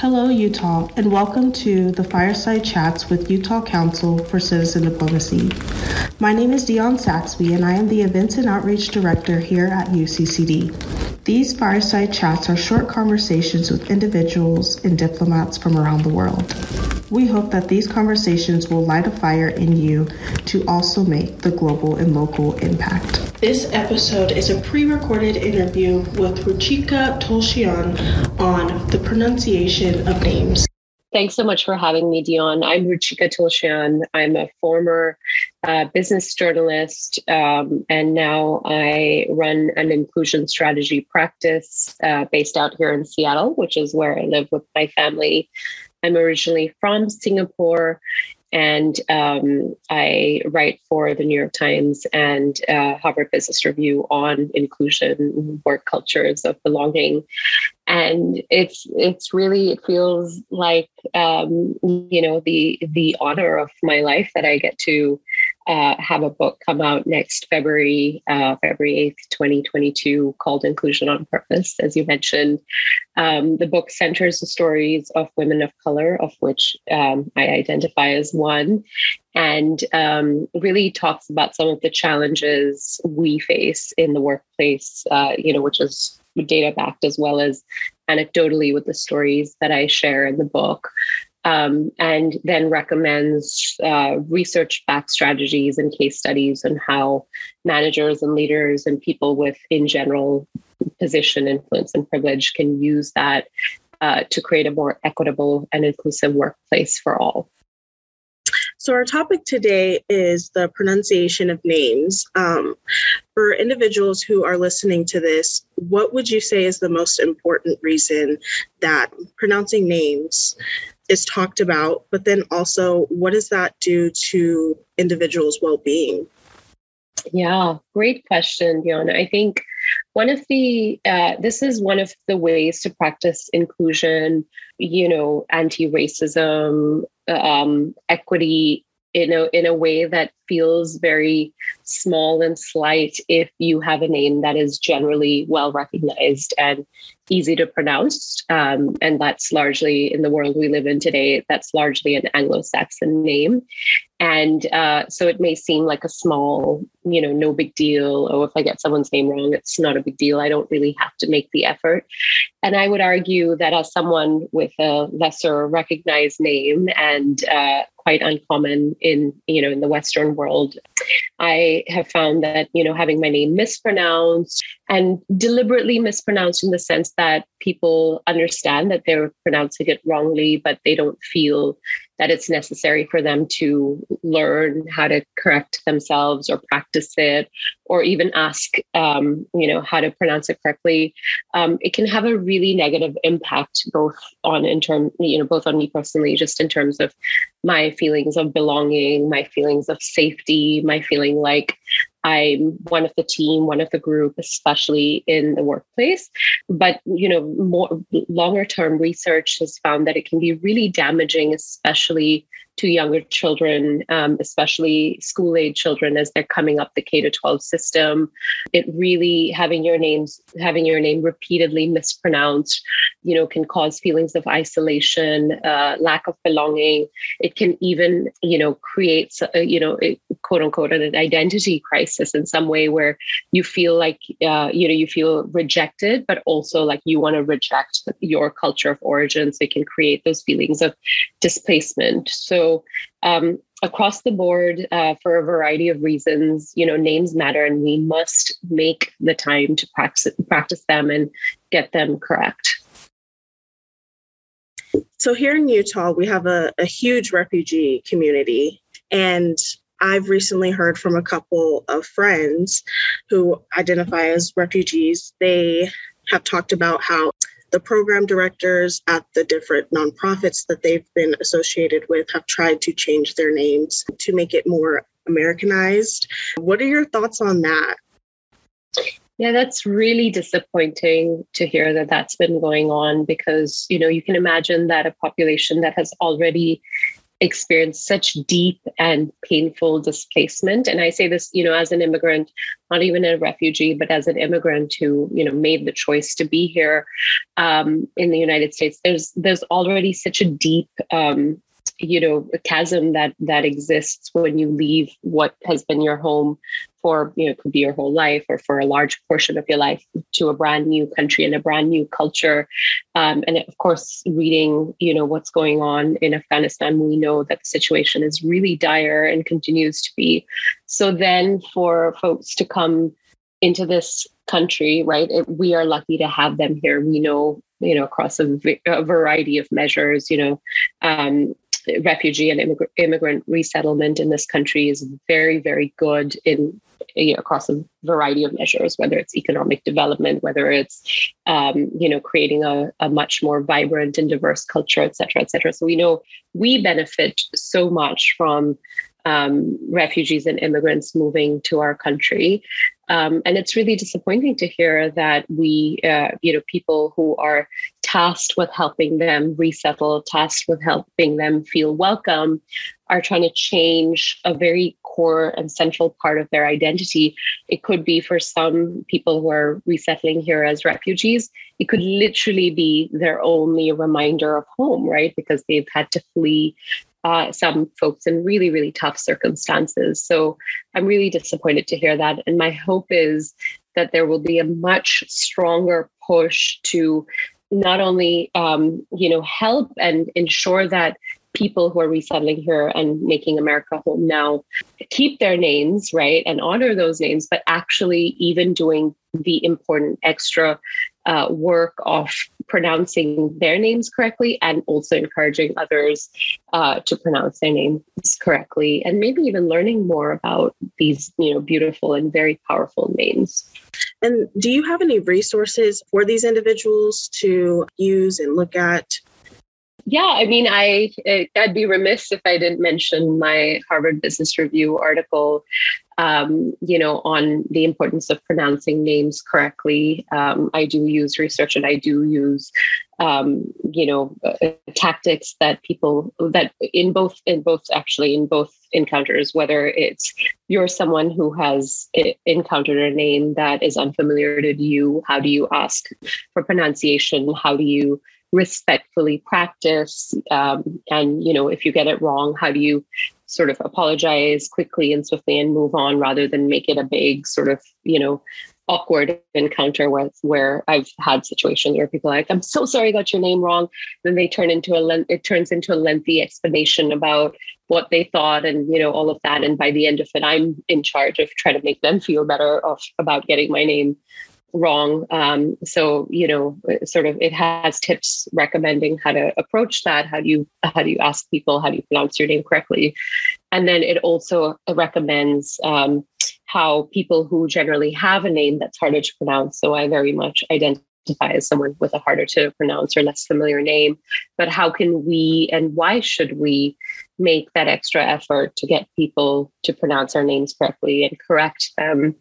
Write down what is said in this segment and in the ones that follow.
Hello, Utah, and welcome to the Fireside Chats with Utah Council for Citizen Diplomacy. My name is Dion Saxby, and I am the Events and Outreach Director here at UCCD. These fireside chats are short conversations with individuals and diplomats from around the world. We hope that these conversations will light a fire in you to also make the global and local impact. This episode is a pre recorded interview with Ruchika Tulshyan on the pronunciation of names. Thanks so much for having me, Dion. I'm Ruchika Tulshyan. I'm a former uh, business journalist, um, and now I run an inclusion strategy practice uh, based out here in Seattle, which is where I live with my family. I'm originally from Singapore, and um, I write for the New York Times and uh, Harvard Business Review on inclusion, work cultures of belonging, and it's it's really it feels like um, you know the the honor of my life that I get to uh, have a book come out next February, uh, February 8th, 2022, called Inclusion on Purpose, as you mentioned. Um, the book centers the stories of women of color, of which um, I identify as one, and um, really talks about some of the challenges we face in the workplace, uh, you know, which is data backed as well as anecdotally with the stories that I share in the book um, and then recommends uh, research backed strategies and case studies on how managers and leaders and people with, in general, position, influence, and privilege can use that uh, to create a more equitable and inclusive workplace for all. So, our topic today is the pronunciation of names. Um, for individuals who are listening to this, what would you say is the most important reason that pronouncing names is talked about, but then also what does that do to individuals' well being? Yeah, great question, Dion. I think one of the uh, this is one of the ways to practice inclusion, you know, anti-racism, um, equity in a in a way that feels very small and slight if you have a name that is generally well recognized and easy to pronounce. Um, and that's largely in the world we live in today, that's largely an Anglo Saxon name. And uh, so it may seem like a small, you know, no big deal. Oh, if I get someone's name wrong, it's not a big deal. I don't really have to make the effort. And I would argue that as someone with a lesser recognized name and uh, quite uncommon in, you know, in the Western world, I have found that, you know, having my name mispronounced and deliberately mispronounced in the sense that people understand that they're pronouncing it wrongly, but they don't feel that it's necessary for them to learn how to correct themselves or practice it or even ask um, you know how to pronounce it correctly. Um, it can have a really negative impact both on in term you know both on me personally just in terms of my feelings of belonging my feelings of safety my feeling like I'm one of the team, one of the group, especially in the workplace. But you know, more longer term research has found that it can be really damaging, especially to younger children, um, especially school age children as they're coming up the K to 12 system. It really having your names, having your name repeatedly mispronounced, you know, can cause feelings of isolation, uh, lack of belonging. It can even, you know, create, uh, you know, quote unquote, an identity crisis in some way where you feel like, uh, you know, you feel rejected, but also like you want to reject your culture of origin. So it can create those feelings of displacement. So um, across the board, uh, for a variety of reasons, you know, names matter, and we must make the time to practice practice them and get them correct. So here in Utah, we have a, a huge refugee community, and I've recently heard from a couple of friends who identify as refugees. They have talked about how the program directors at the different nonprofits that they've been associated with have tried to change their names to make it more Americanized. What are your thoughts on that? Yeah, that's really disappointing to hear that that's been going on because, you know, you can imagine that a population that has already experienced such deep and painful displacement. And I say this, you know, as an immigrant, not even a refugee, but as an immigrant who, you know, made the choice to be here um, in the United States. There's there's already such a deep um, you know a chasm that that exists when you leave what has been your home for you know could be your whole life or for a large portion of your life to a brand new country and a brand new culture. Um, and of course reading you know what's going on in afghanistan we know that the situation is really dire and continues to be. So then for folks to come into this country right it, we are lucky to have them here. We know you know across a, a variety of measures you know um, refugee and immigrant, immigrant resettlement in this country is very, very good in you know, across a variety of measures, whether it's economic development, whether it's um, you know creating a, a much more vibrant and diverse culture, et cetera, et cetera. So we know we benefit so much from um, refugees and immigrants moving to our country. Um, and it's really disappointing to hear that we, uh, you know, people who are tasked with helping them resettle, tasked with helping them feel welcome, are trying to change a very core and central part of their identity. It could be for some people who are resettling here as refugees, it could literally be their only reminder of home, right? Because they've had to flee uh, some folks in really, really tough circumstances. So I'm really disappointed to hear that. And my hope is that there will be a much stronger push to not only um, you know help and ensure that people who are resettling here and making America home now keep their names, right, and honor those names, but actually even doing the important extra uh, work of pronouncing their names correctly and also encouraging others uh, to pronounce their names correctly and maybe even learning more about these you know beautiful and very powerful names and do you have any resources for these individuals to use and look at yeah, I mean, I I'd be remiss if I didn't mention my Harvard Business Review article, um, you know, on the importance of pronouncing names correctly. Um, I do use research, and I do use, um, you know, uh, tactics that people that in both in both actually in both encounters, whether it's you're someone who has encountered a name that is unfamiliar to you, how do you ask for pronunciation? How do you respectfully practice um, and you know if you get it wrong how do you sort of apologize quickly and swiftly and move on rather than make it a big sort of you know awkward encounter where where I've had situations where people are like, I'm so sorry I got your name wrong. Then they turn into a it turns into a lengthy explanation about what they thought and you know all of that. And by the end of it, I'm in charge of trying to make them feel better of about getting my name wrong. Um, so you know, sort of, it has tips recommending how to approach that. How do you how do you ask people how do you pronounce your name correctly, and then it also recommends um, how people who generally have a name that's harder to pronounce. So I very much identify as someone with a harder to pronounce or less familiar name. But how can we and why should we make that extra effort to get people to pronounce our names correctly and correct them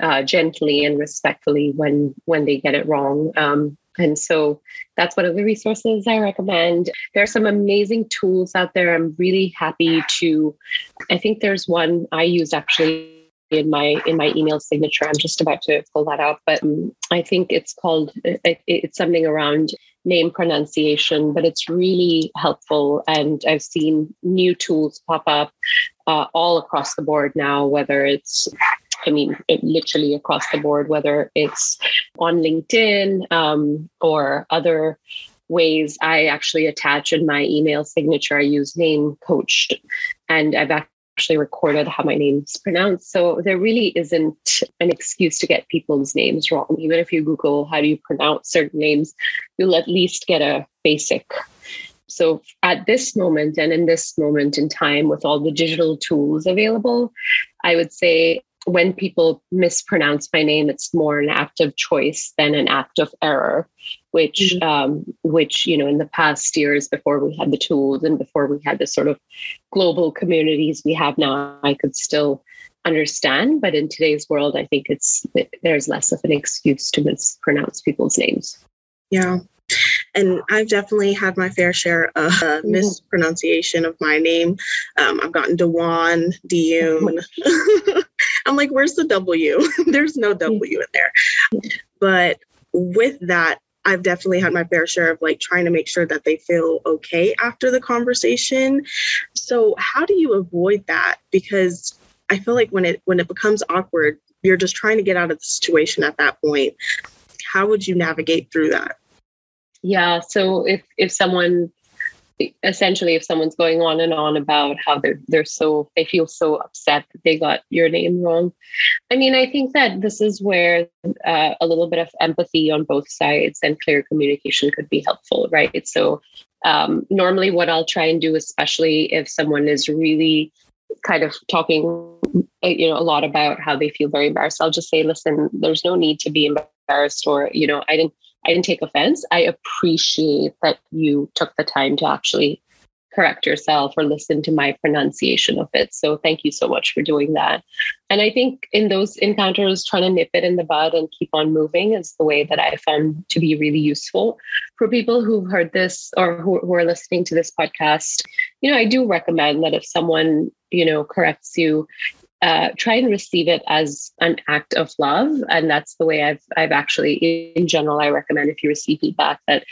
uh, gently and respectfully when when they get it wrong. Um, and so that's one of the resources I recommend. There are some amazing tools out there. I'm really happy to. I think there's one I used actually in my in my email signature. I'm just about to pull that out, but um, I think it's called it, it's something around name pronunciation, but it's really helpful. And I've seen new tools pop up uh, all across the board now, whether it's I mean, literally across the board, whether it's on LinkedIn um, or other ways. I actually attach in my email signature, I use name coached, and I've actually recorded how my name's pronounced. So there really isn't an excuse to get people's names wrong. Even if you Google how do you pronounce certain names, you'll at least get a basic so at this moment and in this moment in time with all the digital tools available i would say when people mispronounce my name, it's more an act of choice than an act of error, which, mm-hmm. um, which you know, in the past years before we had the tools and before we had the sort of global communities we have now, I could still understand. But in today's world, I think it's there's less of an excuse to mispronounce people's names. Yeah. And I've definitely had my fair share of uh, mispronunciation of my name. Um, I've gotten Dewan, Diyun. I'm like, where's the W? There's no W in there. But with that, I've definitely had my fair share of like trying to make sure that they feel okay after the conversation. So how do you avoid that? Because I feel like when it when it becomes awkward, you're just trying to get out of the situation at that point. How would you navigate through that? Yeah. So if if someone essentially if someone's going on and on about how they're they're so they feel so upset that they got your name wrong. I mean i think that this is where uh, a little bit of empathy on both sides and clear communication could be helpful right? So um, normally what i'll try and do especially if someone is really kind of talking you know a lot about how they feel very embarrassed i'll just say listen there's no need to be embarrassed or you know i didn't I didn't take offense. I appreciate that you took the time to actually correct yourself or listen to my pronunciation of it. So thank you so much for doing that. And I think in those encounters, trying to nip it in the bud and keep on moving is the way that I found to be really useful for people who've heard this or who, who are listening to this podcast. You know, I do recommend that if someone, you know, corrects you, uh, try and receive it as an act of love. And that's the way i've i've actually in general i recommend if you receive feedback that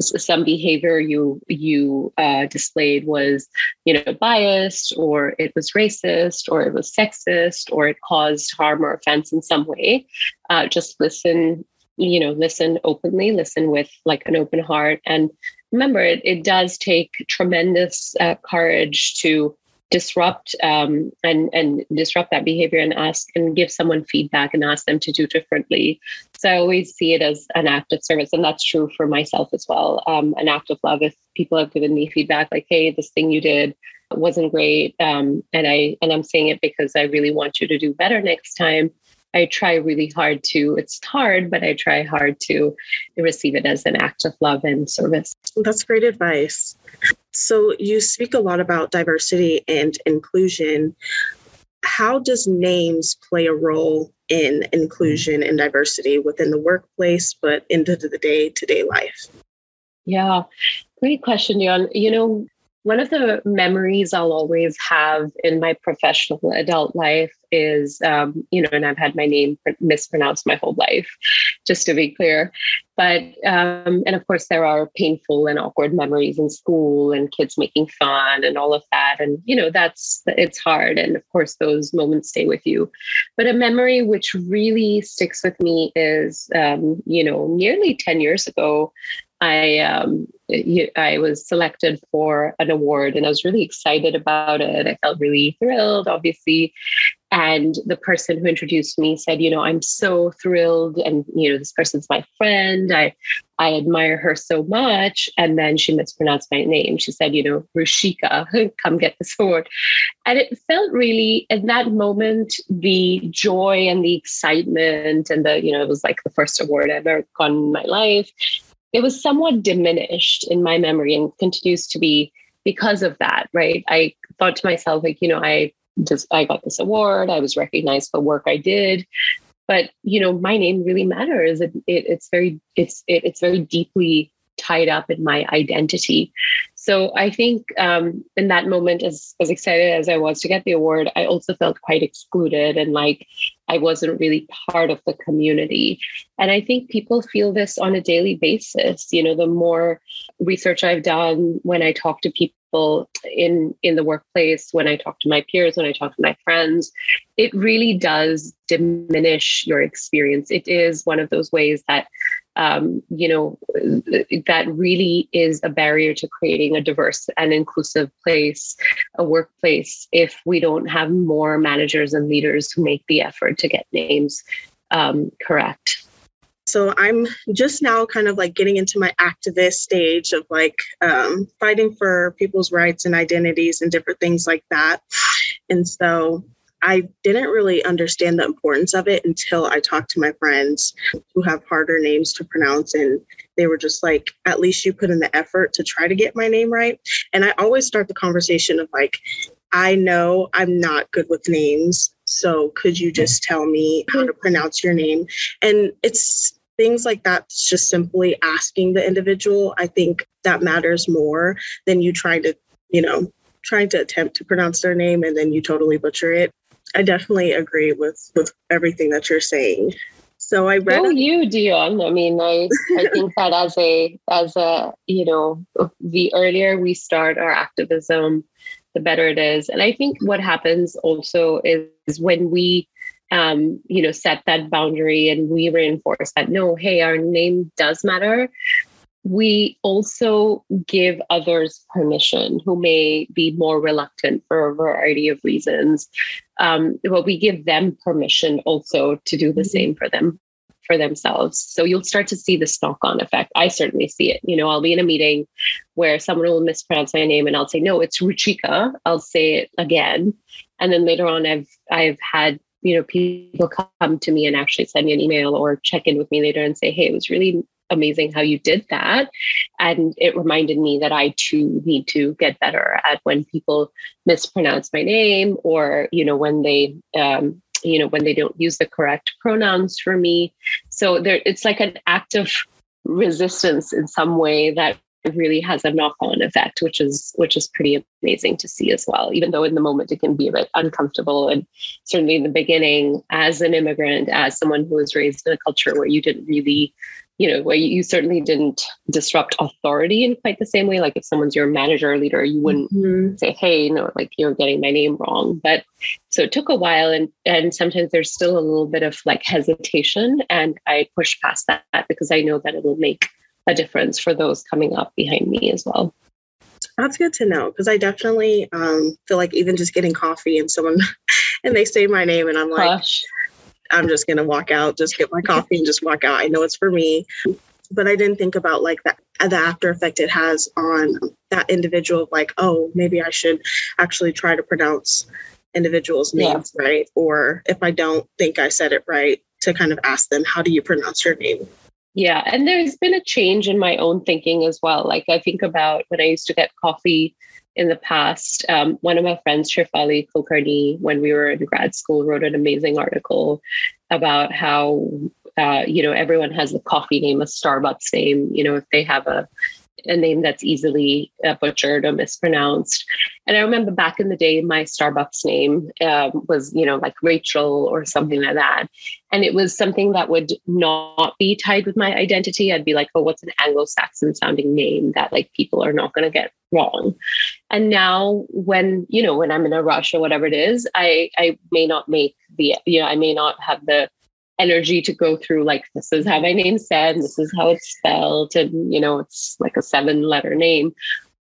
some behavior you you uh, displayed was you know biased or it was racist or it was sexist or it caused harm or offense in some way. Uh, just listen you know listen openly listen with like an open heart. And remember it, it does take tremendous uh, courage to disrupt um, and and disrupt that behavior and ask and give someone feedback and ask them to do differently. So i always see it as an act of service and that's true for myself as well. Um, an act of love. If people have given me feedback like hey this thing you did wasn't great um, and i and i'm saying it because i really want you to do better next time I try really hard to, it's hard, but I try hard to receive it as an act of love and service. That's great advice. So, you speak a lot about diversity and inclusion. How does names play a role in inclusion and diversity within the workplace, but into the day to day life? Yeah, great question, Jan. You know, one of the memories I'll always have in my professional adult life is, um, you know, and I've had my name mispronounced my whole life, just to be clear. But, um, and of course, there are painful and awkward memories in school and kids making fun and all of that. And, you know, that's, it's hard. And of course, those moments stay with you. But a memory which really sticks with me is, um, you know, nearly 10 years ago, I um, I was selected for an award and I was really excited about it. I felt really thrilled, obviously. And the person who introduced me said, you know, I'm so thrilled. And, you know, this person's my friend. I, I admire her so much. And then she mispronounced my name. She said, you know, Rushika, come get this award. And it felt really, in that moment, the joy and the excitement and the, you know, it was like the first award I've ever gotten in my life it was somewhat diminished in my memory and continues to be because of that, right? I thought to myself, like, you know, I just I got this award, I was recognized for work I did. But you know, my name really matters. It, it it's very it's it, it's very deeply tied up in my identity. So I think um, in that moment, as as excited as I was to get the award, I also felt quite excluded and like I wasn't really part of the community. And I think people feel this on a daily basis. You know, the more research I've done when I talk to people in in the workplace, when I talk to my peers, when I talk to my friends, it really does diminish your experience. It is one of those ways that um, you know, that really is a barrier to creating a diverse and inclusive place, a workplace, if we don't have more managers and leaders who make the effort to get names um, correct. So I'm just now kind of like getting into my activist stage of like um, fighting for people's rights and identities and different things like that. And so I didn't really understand the importance of it until I talked to my friends who have harder names to pronounce. And they were just like, at least you put in the effort to try to get my name right. And I always start the conversation of like, I know I'm not good with names. So could you just tell me how to pronounce your name? And it's things like that, just simply asking the individual, I think that matters more than you trying to, you know, trying to attempt to pronounce their name and then you totally butcher it. I definitely agree with with everything that you're saying. So I read. Oh, you, Dion. I mean, I I think that as a as a you know, the earlier we start our activism, the better it is. And I think what happens also is, is when we um, you know, set that boundary and we reinforce that no, hey, our name does matter we also give others permission who may be more reluctant for a variety of reasons. Um, but we give them permission also to do the mm-hmm. same for them for themselves. So you'll start to see this knock-on effect. I certainly see it. You know i'll be in a meeting where someone will mispronounce my name and i'll say no it's ruchika. I'll say it again. And then later on i've i've had you know people come to me and actually send me an email or check in with me later and say hey it was really amazing how you did that. And it reminded me that I too need to get better at when people mispronounce my name or, you know, when they, um, you know, when they don't use the correct pronouns for me. So there, it's like an act of resistance in some way that really has a knock-on effect which is which is pretty amazing to see as well even though in the moment it can be a bit uncomfortable and certainly in the beginning as an immigrant as someone who was raised in a culture where you didn't really you know, where you certainly didn't disrupt authority in quite the same way. Like if someone's your manager or leader, you wouldn't mm-hmm. say, "Hey, no, like you're getting my name wrong." But so it took a while, and and sometimes there's still a little bit of like hesitation, and I push past that because I know that it will make a difference for those coming up behind me as well. That's good to know because I definitely um, feel like even just getting coffee and someone and they say my name and I'm like, Hush. I'm just going to walk out, just get my coffee and just walk out. I know it's for me. But I didn't think about like that the after effect it has on that individual like, oh, maybe I should actually try to pronounce individuals' names yeah. right. Or if I don't think I said it right, to kind of ask them, how do you pronounce your name? Yeah. And there's been a change in my own thinking as well. Like I think about when I used to get coffee in the past. Um, one of my friends, Shefali Kulkarni, when we were in grad school, wrote an amazing article about how uh, you know everyone has a coffee name, a Starbucks name. You know, if they have a a name that's easily uh, butchered or mispronounced. And I remember back in the day, my Starbucks name um, was, you know, like Rachel or something like that. And it was something that would not be tied with my identity. I'd be like, oh, what's an Anglo Saxon sounding name that like people are not going to get wrong? And now when, you know, when I'm in a rush or whatever it is, I, I may not make the, you know, I may not have the energy to go through like this is how my name's said this is how it's spelled and you know it's like a seven letter name.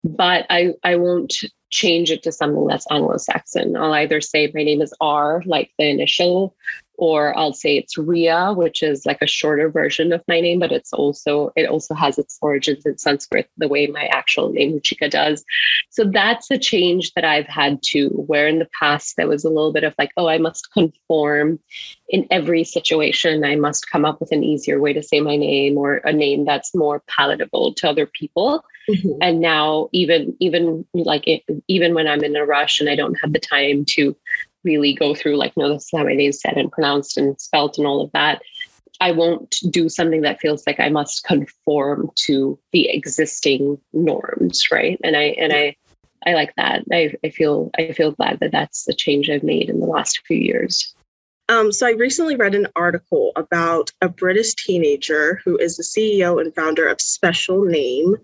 But i i won't change it to something that's anglo-saxon. I'll either say my name is r like the initial or I'll say it's Ria, which is like a shorter version of my name, but it's also it also has its origins in Sanskrit, the way my actual name Ruchika does. So that's a change that I've had to where in the past there was a little bit of like, oh, I must conform in every situation. I must come up with an easier way to say my name or a name that's more palatable to other people. Mm-hmm. And now even even like even when I'm in a rush and I don't have the time to really go through like, no, this is how my name is said and pronounced and spelt and all of that. I won't do something that feels like I must conform to the existing norms, right? And I and I I like that. I, I feel I feel glad that that's the change I've made in the last few years. Um, so I recently read an article about a British teenager who is the CEO and founder of Special Name.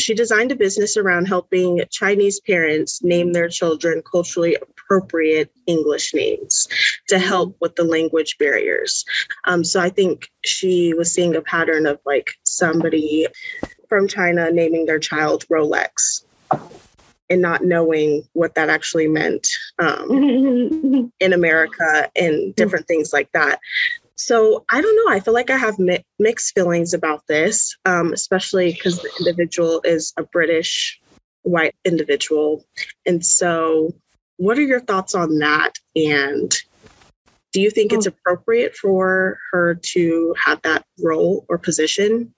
She designed a business around helping Chinese parents name their children culturally appropriate English names to help with the language barriers. Um, so I think she was seeing a pattern of like somebody from China naming their child Rolex and not knowing what that actually meant um, in America and different things like that. So I don't know. I feel like I have mi- mixed feelings about this, um, especially because the individual is a British white individual. And so, what are your thoughts on that? And do you think it's oh. appropriate for her to have that role or position?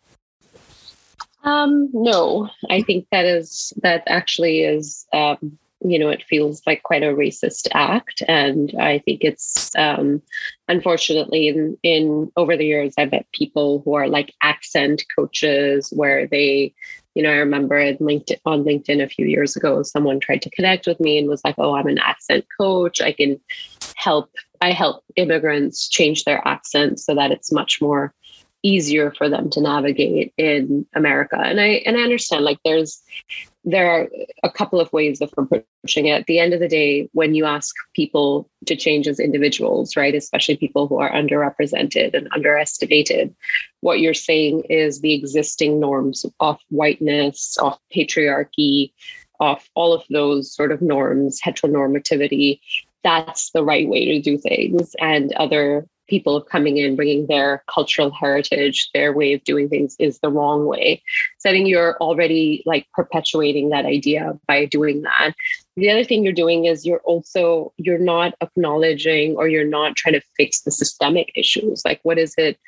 Um, no, I think that is that actually is um, you know, it feels like quite a racist act. And I think it's um, unfortunately in, in over the years, I've met people who are like accent coaches where they, you know, I remember LinkedIn, on LinkedIn a few years ago, someone tried to connect with me and was like, oh, I'm an accent coach. I can help, I help immigrants change their accent so that it's much more easier for them to navigate in America. And I and I understand like there's there are a couple of ways of approaching it. At the end of the day, when you ask people to change as individuals, right, especially people who are underrepresented and underestimated, what you're saying is the existing norms of whiteness, of patriarchy, of all of those sort of norms, heteronormativity, that's the right way to do things. And other people coming in bringing their cultural heritage their way of doing things is the wrong way. Think you're already like perpetuating that idea by doing that. The other thing you're doing is you're also you're not acknowledging or you're not trying to fix the systemic issues. Like what is it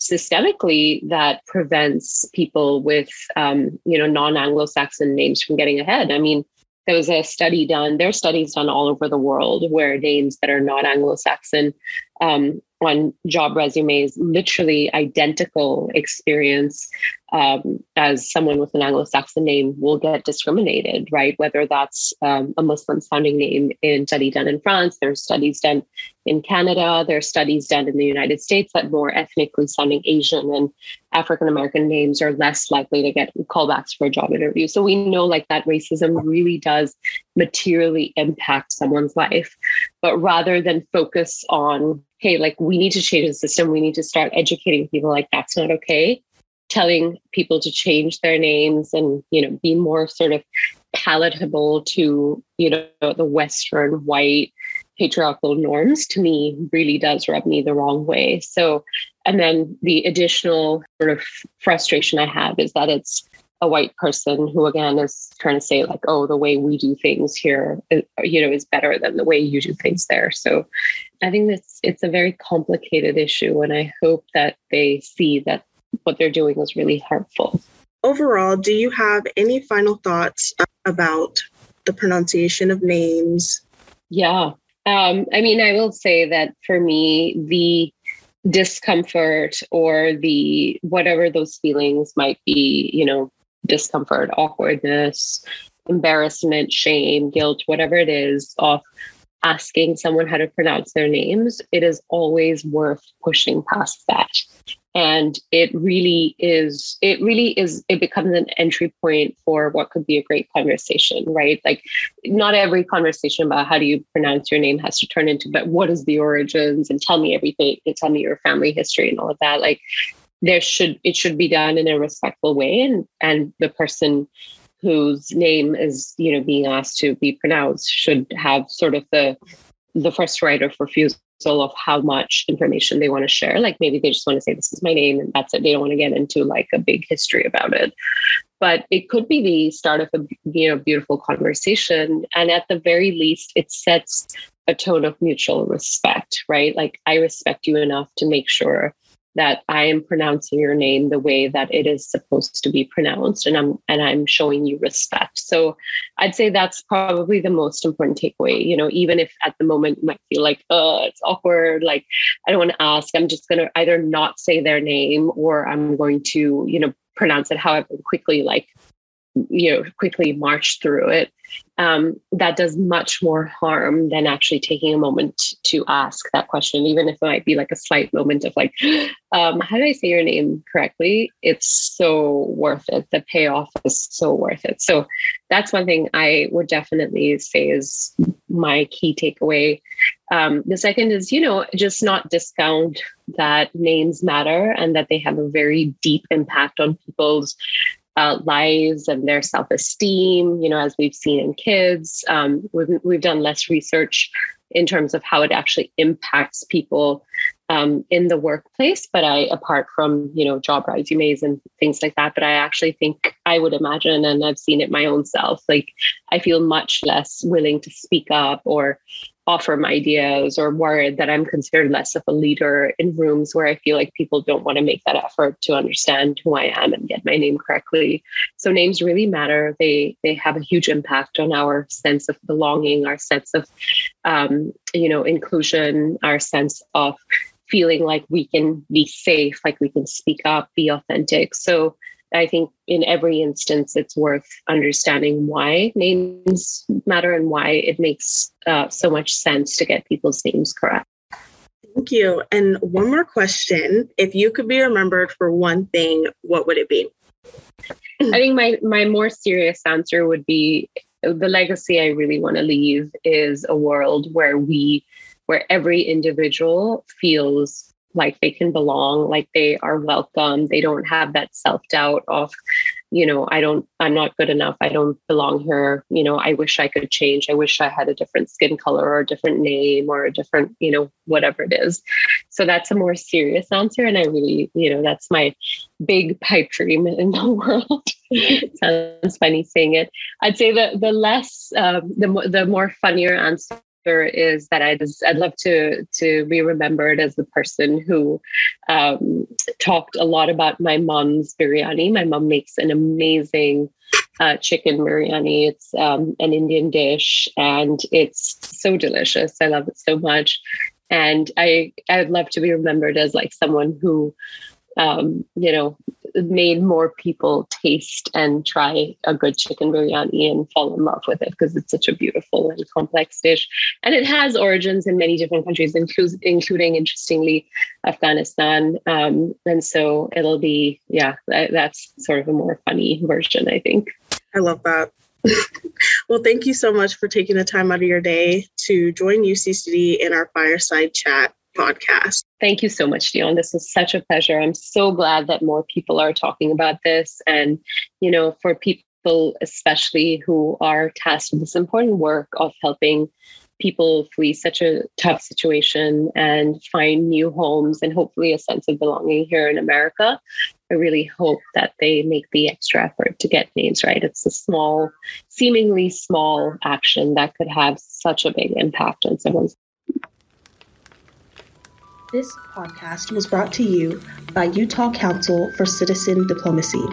systemically that prevents people with um, you know non-anglo-saxon names from getting ahead? I mean there was a study done there are studies done all over the world where names that are not anglo-saxon um, on job resumes literally identical experience um, as someone with an Anglo-Saxon name will get discriminated, right? Whether that's um, a Muslim sounding name in study done in France, there's studies done in Canada, there are studies done in the United States that more ethnically sounding Asian and African American names are less likely to get callbacks for a job interview. So we know like that racism really does materially impact someone's life. But rather than focus on hey, like we need to change the system. We need to start educating people like that's not okay. Telling people to change their names and, you know, be more sort of palatable to, you know, the Western white patriarchal norms to me really does rub me the wrong way. So, and then the additional sort of frustration I have is that it's a white person who again is trying to say like oh the way we do things here uh, you know is better than the way you do things there. So i think it's it's a very complicated issue and i hope that they see that what they're doing is really harmful. Overall do you have any final thoughts about the pronunciation of names? Yeah. Um, i mean i will say that for me the discomfort or the whatever those feelings might be you know discomfort, awkwardness, embarrassment, shame, guilt, whatever it is, of asking someone how to pronounce their names, it is always worth pushing past that. And it really is, it really is, it becomes an entry point for what could be a great conversation, right? Like, not every conversation about how do you pronounce your name has to turn into, but what is the origins and tell me everything and tell me your family history and all of that. Like, there should it should be done in a respectful way. And and the person whose name is you know being asked to be pronounced should have sort of the the first right of refusal of how much information they want to share. Like maybe they just want to say this is my name and that's it. They don't want to get into like a big history about it. But it could be the start of a you know beautiful conversation. And at the very least it sets a tone of mutual respect right? Like i respect you enough to make sure that I am pronouncing your name the way that it is supposed to be pronounced and I'm and I'm showing you respect. So I'd say that's probably the most important takeaway. You know, even if at the moment you might feel like, oh, it's awkward, like I don't want to ask, I'm just gonna either not say their name or I'm going to, you know, pronounce it however quickly like you know quickly march through it um, that does much more harm than actually taking a moment to ask that question even if it might be like a slight moment of like um, how do i say your name correctly? It's so worth it. The payoff is so worth it. So that's one thing i would definitely say is my key takeaway. Um, the second is you know just not discount that names matter and that they have a very deep impact on people's uh, lives and their self-esteem you know as we've seen in kids. Um, we've, we've done less research in terms of how it actually impacts people um, in the workplace but i apart from you know job resumes and things like that but i actually think i would imagine and i've seen it my own self like i feel much less willing to speak up or offer my ideas or worried that I'm considered less of a leader in rooms where I feel like people don't want to make that effort to understand who I am and get my name correctly. So names really matter. They they have a huge impact on our sense of belonging, our sense of um, you know inclusion, our sense of feeling like we can be safe, like we can speak up, be authentic. So I think in every instance, it's worth understanding why names matter and why it makes uh, so much sense to get people's names correct. Thank you. And one more question. If you could be remembered for one thing, what would it be? I think my, my more serious answer would be the legacy I really want to leave is a world where we, where every individual feels like they can belong, like they are welcome. They don't have that self doubt of, you know, I don't, I'm not good enough. I don't belong here. You know, I wish I could change. I wish I had a different skin color or a different name or a different, you know, whatever it is. So that's a more serious answer. And I really, you know, that's my big pipe dream in the world. Sounds funny saying it. I'd say the the less, um, the, the more funnier answer is that I'd, I'd love to to be remembered as the person who um, talked a lot about my mom's biryani. My mom makes an amazing uh, chicken biryani. It's um, an Indian dish, and it's so delicious. I love it so much, and I I'd love to be remembered as like someone who um, you know, made more people taste and try a good chicken biryani and fall in love with it because it's such a beautiful and complex dish. And it has origins in many different countries, inclu- including, interestingly, Afghanistan. Um, and so it'll be, yeah, that, that's sort of a more funny version, I think. I love that. well, thank you so much for taking the time out of your day to join UCCD in our fireside chat podcast. Thank you so much, Dion. This was such a pleasure. I'm so glad that more people are talking about this. And, you know, for people, especially who are tasked with this important work of helping people flee such a tough situation and find new homes and hopefully a sense of belonging here in America. I really hope that they make the extra effort to get names right. It's a small, seemingly small action that could have such a big impact on someone's this podcast was brought to you by Utah Council for Citizen Diplomacy.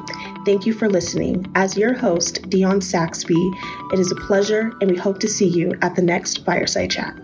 Thank you for listening. As your host, Dion Saxby, it is a pleasure, and we hope to see you at the next Fireside Chat.